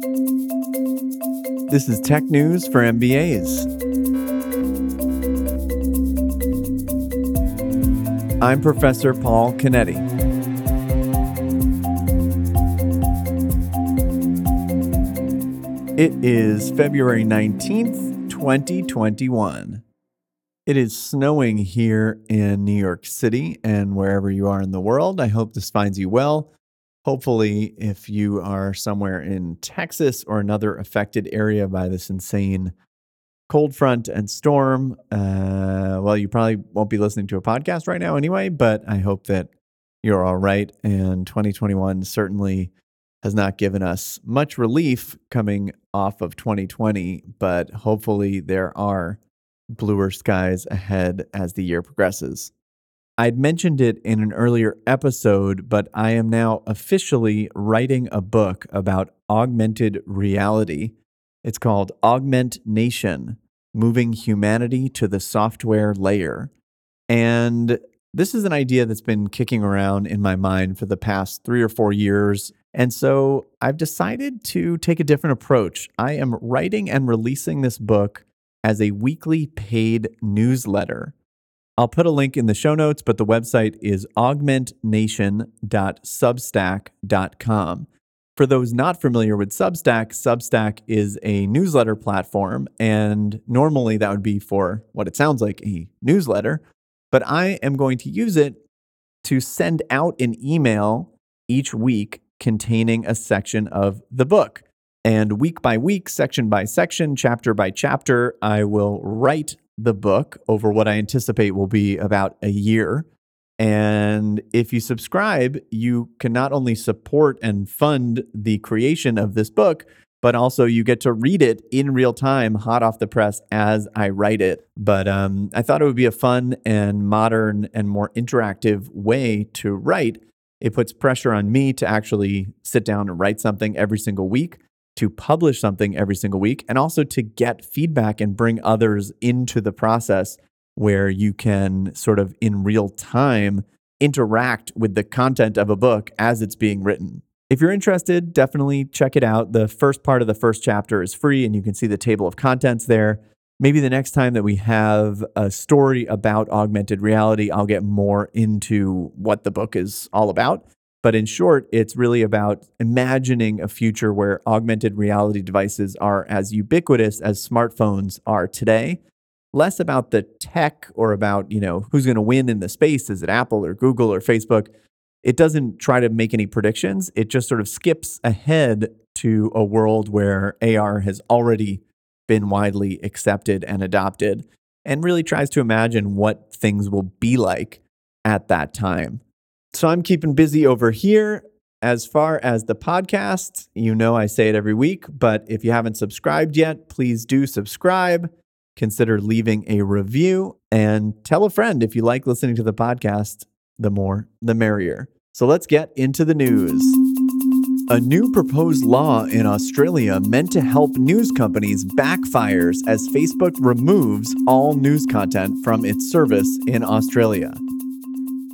This is tech news for MBAs. I'm Professor Paul Canetti. It is February 19th, 2021. It is snowing here in New York City and wherever you are in the world. I hope this finds you well. Hopefully, if you are somewhere in Texas or another affected area by this insane cold front and storm, uh, well, you probably won't be listening to a podcast right now anyway, but I hope that you're all right. And 2021 certainly has not given us much relief coming off of 2020, but hopefully there are bluer skies ahead as the year progresses. I'd mentioned it in an earlier episode, but I am now officially writing a book about augmented reality. It's called Augment Nation Moving Humanity to the Software Layer. And this is an idea that's been kicking around in my mind for the past three or four years. And so I've decided to take a different approach. I am writing and releasing this book as a weekly paid newsletter. I'll put a link in the show notes, but the website is augmentnation.substack.com. For those not familiar with Substack, Substack is a newsletter platform, and normally that would be for what it sounds like a newsletter. But I am going to use it to send out an email each week containing a section of the book. And week by week, section by section, chapter by chapter, I will write the book over what I anticipate will be about a year. And if you subscribe, you can not only support and fund the creation of this book, but also you get to read it in real time, hot off the press as I write it. But um, I thought it would be a fun and modern and more interactive way to write. It puts pressure on me to actually sit down and write something every single week to publish something every single week and also to get feedback and bring others into the process where you can sort of in real time interact with the content of a book as it's being written. If you're interested, definitely check it out. The first part of the first chapter is free and you can see the table of contents there. Maybe the next time that we have a story about augmented reality, I'll get more into what the book is all about. But in short, it's really about imagining a future where augmented reality devices are as ubiquitous as smartphones are today. Less about the tech or about, you know, who's going to win in the space. Is it Apple or Google or Facebook? It doesn't try to make any predictions. It just sort of skips ahead to a world where AR has already been widely accepted and adopted and really tries to imagine what things will be like at that time. So I'm keeping busy over here. As far as the podcast, you know I say it every week, but if you haven't subscribed yet, please do subscribe. Consider leaving a review and tell a friend if you like listening to the podcast. The more, the merrier. So let's get into the news. A new proposed law in Australia meant to help news companies backfires as Facebook removes all news content from its service in Australia.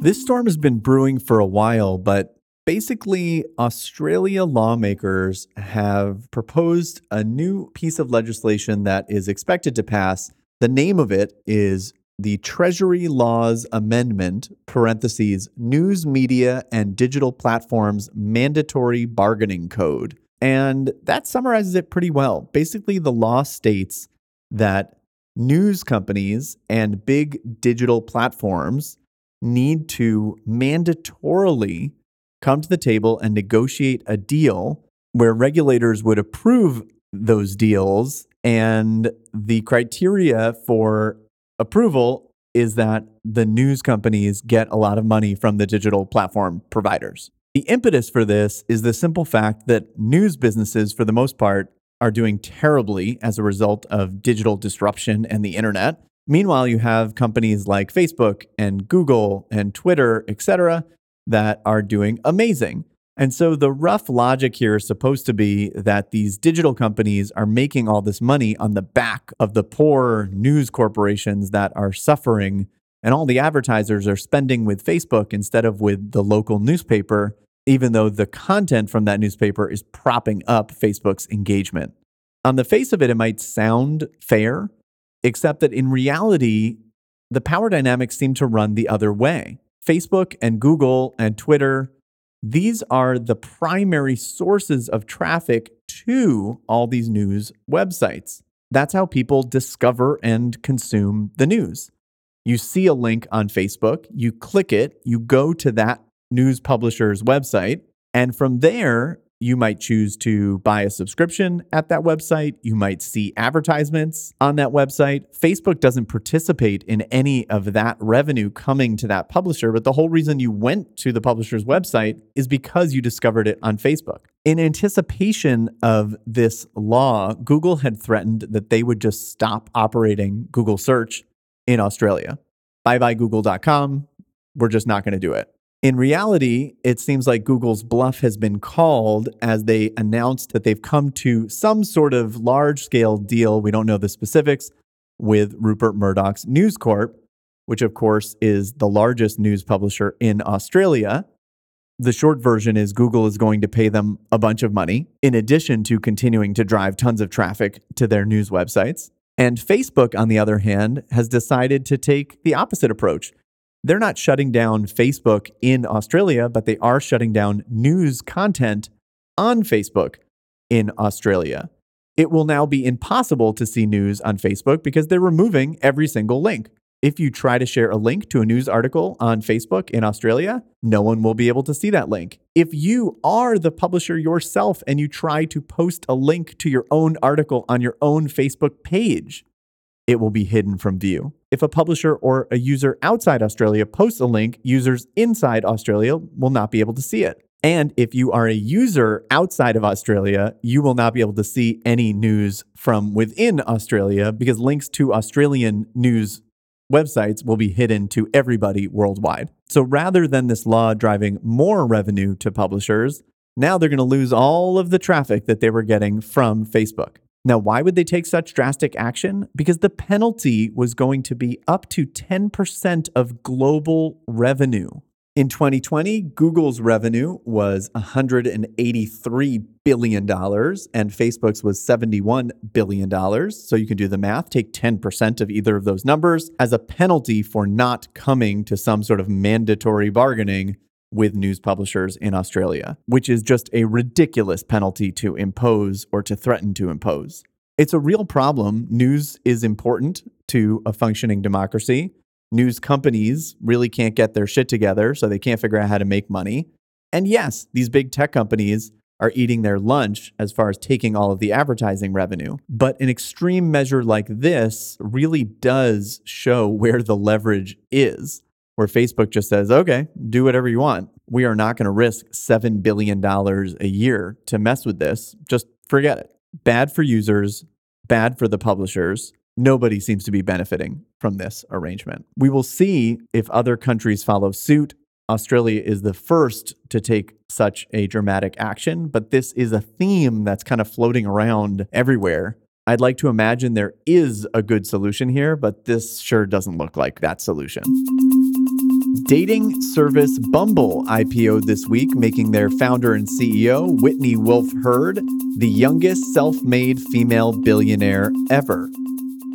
This storm has been brewing for a while, but basically, Australia lawmakers have proposed a new piece of legislation that is expected to pass. The name of it is the Treasury Laws Amendment, parentheses, News Media and Digital Platforms Mandatory Bargaining Code. And that summarizes it pretty well. Basically, the law states that news companies and big digital platforms need to mandatorily come to the table and negotiate a deal where regulators would approve those deals. And the criteria for approval is that the news companies get a lot of money from the digital platform providers. The impetus for this is the simple fact that news businesses, for the most part, are doing terribly as a result of digital disruption and the internet. Meanwhile, you have companies like Facebook and Google and Twitter, et cetera, that are doing amazing. And so the rough logic here is supposed to be that these digital companies are making all this money on the back of the poor news corporations that are suffering. And all the advertisers are spending with Facebook instead of with the local newspaper even though the content from that newspaper is propping up Facebook's engagement. On the face of it, it might sound fair, except that in reality, the power dynamics seem to run the other way. Facebook and Google and Twitter, these are the primary sources of traffic to all these news websites. That's how people discover and consume the news. You see a link on Facebook, you click it, you go to that news publisher's website, and from there, you might choose to buy a subscription at that website. You might see advertisements on that website. Facebook doesn't participate in any of that revenue coming to that publisher, but the whole reason you went to the publisher's website is because you discovered it on Facebook. In anticipation of this law, Google had threatened that they would just stop operating Google search in Australia. Bye bye, google.com. We're just not going to do it. In reality, it seems like Google's bluff has been called as they announced that they've come to some sort of large scale deal. We don't know the specifics with Rupert Murdoch's News Corp, which of course is the largest news publisher in Australia. The short version is Google is going to pay them a bunch of money in addition to continuing to drive tons of traffic to their news websites. And Facebook, on the other hand, has decided to take the opposite approach they're not shutting down Facebook in Australia, but they are shutting down news content on Facebook in Australia. It will now be impossible to see news on Facebook because they're removing every single link. If you try to share a link to a news article on Facebook in Australia, no one will be able to see that link. If you are the publisher yourself and you try to post a link to your own article on your own Facebook page, it will be hidden from view. If a publisher or a user outside Australia posts a link, users inside Australia will not be able to see it. And if you are a user outside of Australia, you will not be able to see any news from within Australia because links to Australian news websites will be hidden to everybody worldwide. So rather than this law driving more revenue to publishers, now they're going to lose all of the traffic that they were getting from Facebook. Now, why would they take such drastic action? Because the penalty was going to be up to 10% of global revenue. In 2020, Google's revenue was $183 billion and Facebook's was $71 billion. So you can do the math, take 10% of either of those numbers as a penalty for not coming to some sort of mandatory bargaining with news publishers in Australia, which is just a ridiculous penalty to impose or to threaten to impose. It's a real problem. News is important to a functioning democracy. News companies really can't get their shit together, so they can't figure out how to make money. And yes, these big tech companies are eating their lunch as far as taking all of the advertising revenue. But an extreme measure like this really does show where the leverage is where Facebook just says, okay, do whatever you want. We are not going to risk $7 billion a year to mess with this. Just forget it. Bad for users, bad for the publishers. Nobody seems to be benefiting from this arrangement. We will see if other countries follow suit. Australia is the first to take such a dramatic action, but this is a theme that's kind of floating around everywhere. I'd like to imagine there is a good solution here, but this sure doesn't look like that solution. Dating service Bumble IPO'd this week, making their founder and CEO, Whitney Wolfe Herd, the youngest self made female billionaire ever.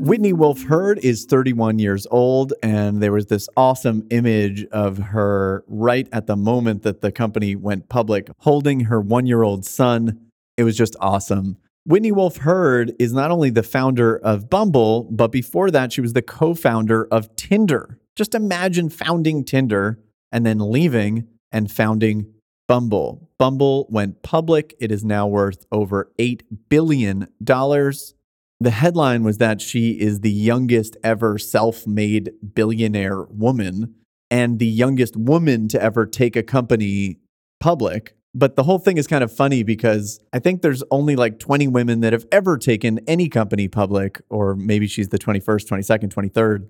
Whitney Wolfe Herd is 31 years old, and there was this awesome image of her right at the moment that the company went public, holding her one year old son. It was just awesome. Whitney Wolfe Herd is not only the founder of Bumble, but before that, she was the co founder of Tinder. Just imagine founding Tinder and then leaving and founding Bumble. Bumble went public. It is now worth over $8 billion. The headline was that she is the youngest ever self made billionaire woman and the youngest woman to ever take a company public. But the whole thing is kind of funny because I think there's only like 20 women that have ever taken any company public, or maybe she's the 21st, 22nd, 23rd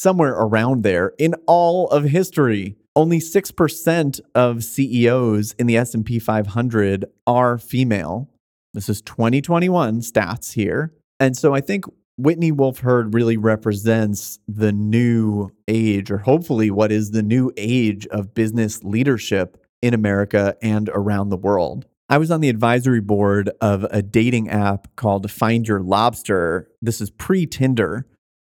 somewhere around there in all of history. Only 6% of CEOs in the S&P 500 are female. This is 2021 stats here. And so I think Whitney Wolfe Herd really represents the new age, or hopefully what is the new age of business leadership in America and around the world. I was on the advisory board of a dating app called Find Your Lobster. This is pre Tinder.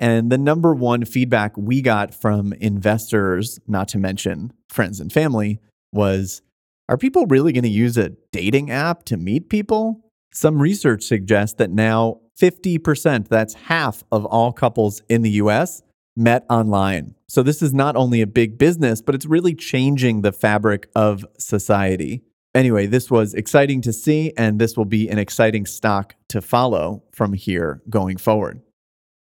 And the number one feedback we got from investors, not to mention friends and family, was Are people really going to use a dating app to meet people? Some research suggests that now 50%, that's half of all couples in the US, met online. So this is not only a big business, but it's really changing the fabric of society. Anyway, this was exciting to see, and this will be an exciting stock to follow from here going forward.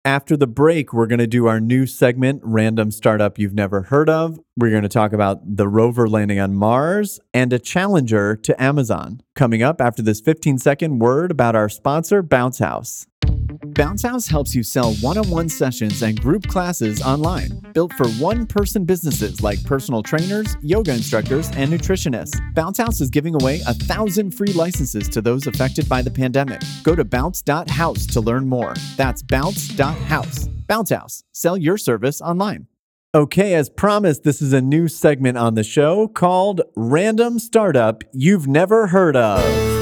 After the break, we're going to do our new segment, Random Startup You've Never Heard of. We're going to talk about the rover landing on Mars and a challenger to Amazon. Coming up after this 15 second word about our sponsor, Bounce House. Bounce House helps you sell one on one sessions and group classes online, built for one person businesses like personal trainers, yoga instructors, and nutritionists. Bounce House is giving away a thousand free licenses to those affected by the pandemic. Go to bounce.house to learn more. That's bounce.house. Bounce House, sell your service online. Okay, as promised, this is a new segment on the show called Random Startup You've Never Heard of.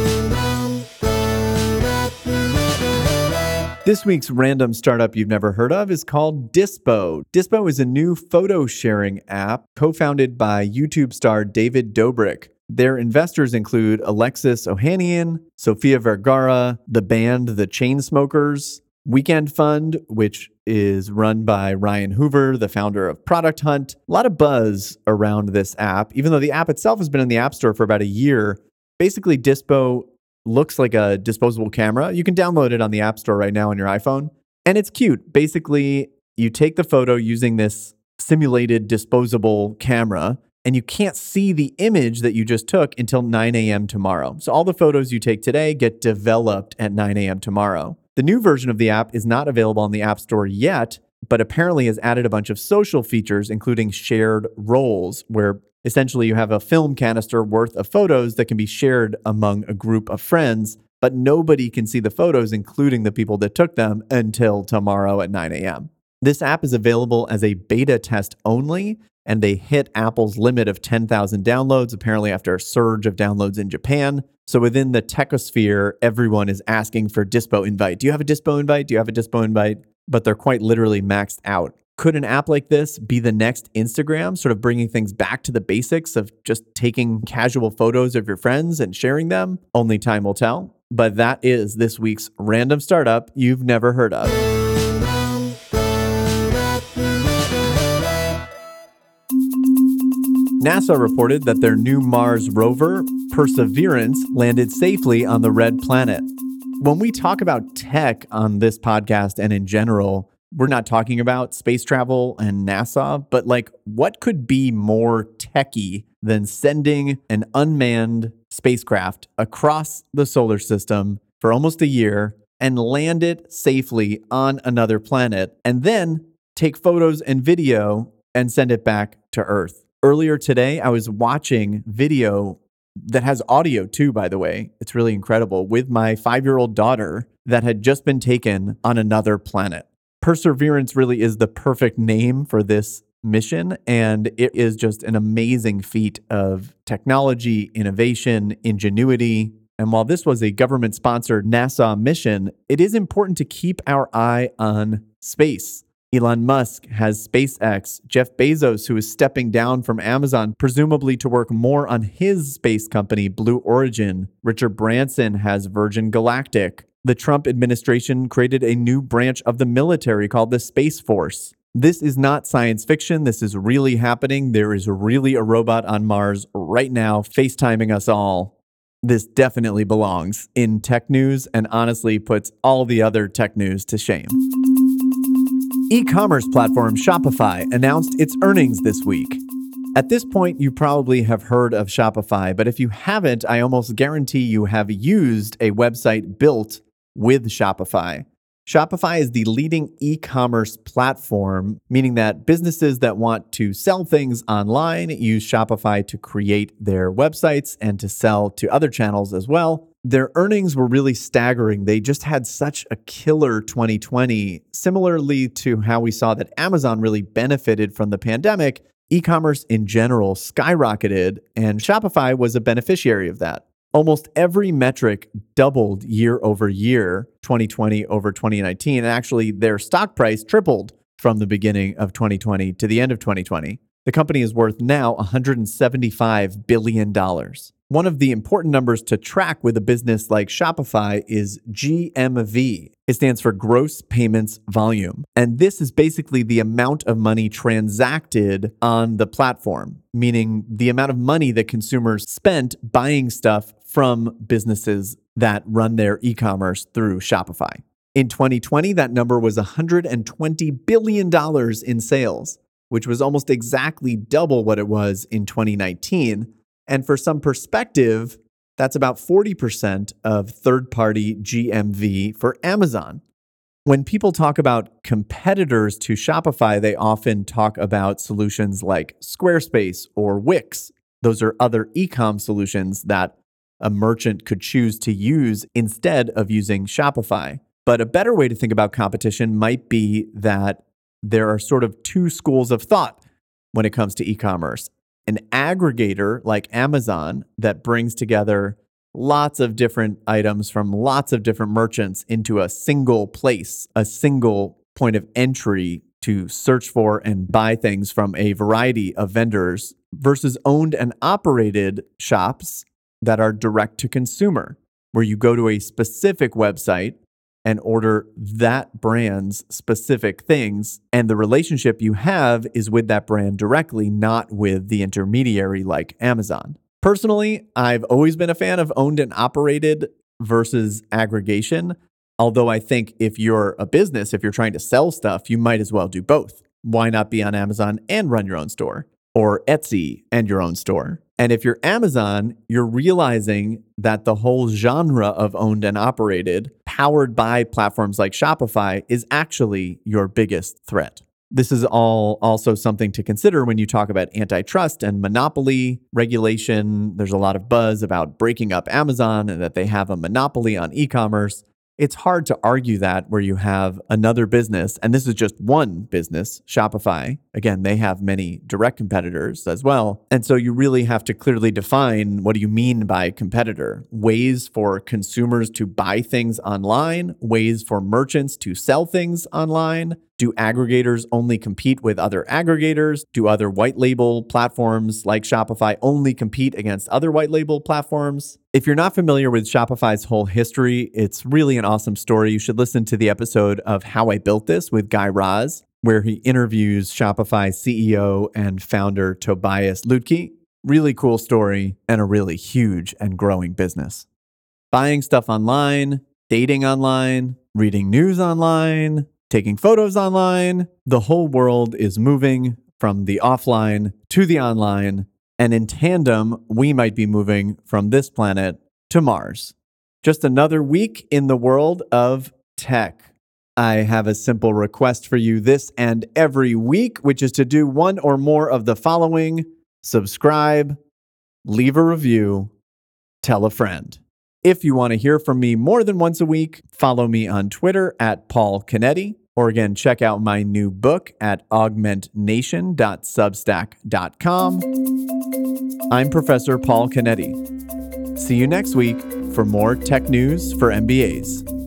This week's random startup you've never heard of is called Dispo. Dispo is a new photo sharing app co founded by YouTube star David Dobrik. Their investors include Alexis Ohanian, Sofia Vergara, the band The Chainsmokers, Weekend Fund, which is run by Ryan Hoover, the founder of Product Hunt. A lot of buzz around this app, even though the app itself has been in the App Store for about a year. Basically, Dispo looks like a disposable camera. You can download it on the App Store right now on your iPhone. And it's cute. Basically, you take the photo using this simulated disposable camera, and you can't see the image that you just took until 9 a.m. tomorrow. So all the photos you take today get developed at 9 a.m. tomorrow. The new version of the app is not available on the App Store yet, but apparently has added a bunch of social features, including shared rolls, where essentially you have a film canister worth of photos that can be shared among a group of friends, but nobody can see the photos, including the people that took them, until tomorrow at 9 a.m. This app is available as a beta test only, and they hit Apple's limit of 10,000 downloads, apparently after a surge of downloads in Japan. So within the techosphere, everyone is asking for Dispo invite. Do you have a Dispo invite? Do you have a Dispo invite? But they're quite literally maxed out. Could an app like this be the next Instagram, sort of bringing things back to the basics of just taking casual photos of your friends and sharing them? Only time will tell. But that is this week's random startup you've never heard of. NASA reported that their new Mars rover, Perseverance, landed safely on the red planet. When we talk about tech on this podcast and in general, we're not talking about space travel and NASA, but like what could be more techy than sending an unmanned spacecraft across the solar system for almost a year and land it safely on another planet and then take photos and video and send it back to Earth. Earlier today, I was watching video that has audio too, by the way. It's really incredible with my five year old daughter that had just been taken on another planet. Perseverance really is the perfect name for this mission. And it is just an amazing feat of technology, innovation, ingenuity. And while this was a government sponsored NASA mission, it is important to keep our eye on space. Elon Musk has SpaceX, Jeff Bezos, who is stepping down from Amazon, presumably to work more on his space company, Blue Origin. Richard Branson has Virgin Galactic the Trump administration created a new branch of the military called the Space Force. This is not science fiction. This is really happening. There is really a robot on Mars right now, FaceTiming us all. This definitely belongs in tech news and honestly puts all the other tech news to shame. E commerce platform Shopify announced its earnings this week. At this point, you probably have heard of Shopify, but if you haven't, I almost guarantee you have used a website built with Shopify. Shopify is the leading e commerce platform, meaning that businesses that want to sell things online use Shopify to create their websites and to sell to other channels as well. Their earnings were really staggering. They just had such a killer 2020, similarly to how we saw that Amazon really benefited from the pandemic. e commerce in general skyrocketed, and Shopify was a beneficiary of that. Almost every metric doubled year over year, 2020 over 2019. And actually, their stock price tripled from the beginning of 2020 to the end of 2020. The company is worth now $175 billion. One of the important numbers to track with a business like Shopify is GMV. It stands for gross payments volume. And this is basically the amount of money transacted on the platform, meaning the amount of money that consumers spent buying stuff from businesses that run their e commerce through Shopify. In 2020, that number was $120 billion in sales, which was almost exactly double what it was in 2019 and for some perspective, that's about 40% of third party GMV for Amazon. When people talk about competitors to Shopify, they often talk about solutions like Squarespace or Wix. Those are other e-com solutions that a merchant could choose to use instead of using Shopify. But a better way to think about competition might be that there are sort of two schools of thought when it comes to e commerce an aggregator like Amazon that brings together lots of different items from lots of different merchants into a single place, a single point of entry to search for and buy things from a variety of vendors versus owned and operated shops that are direct to consumer, where you go to a specific website and order that brand's specific things. And the relationship you have is with that brand directly, not with the intermediary like Amazon. Personally, I've always been a fan of owned and operated versus aggregation. Although I think if you're a business, if you're trying to sell stuff, you might as well do both. Why not be on Amazon and run your own store? Or Etsy and your own store? And if you're Amazon, you're realizing that the whole genre of owned and operated, powered by platforms like Shopify, is actually your biggest threat. This is all also something to consider when you talk about antitrust and monopoly regulation. There's a lot of buzz about breaking up Amazon and that they have a monopoly on e commerce it's hard to argue that where you have another business, and this is just one business, Shopify. Again, they have many direct competitors as well. And so you really have to clearly define what do you mean by competitor? Ways for consumers to buy things online, ways for merchants to sell things online, do aggregators only compete with other aggregators? Do other white label platforms like Shopify only compete against other white label platforms? If you're not familiar with Shopify's whole history, it's really an awesome story. You should listen to the episode of How I Built This with Guy Raz, where he interviews Shopify CEO and founder Tobias Lütke. Really cool story and a really huge and growing business. Buying stuff online, dating online, reading news online, taking photos online. The whole world is moving from the offline to the online. And in tandem, we might be moving from this planet to Mars. Just another week in the world of tech. I have a simple request for you this and every week, which is to do one or more of the following subscribe, leave a review, tell a friend. If you want to hear from me more than once a week, follow me on Twitter at Paul Canetti, or again, check out my new book at augmentnation.substack.com. I'm Professor Paul Canetti. See you next week for more tech news for MBAs.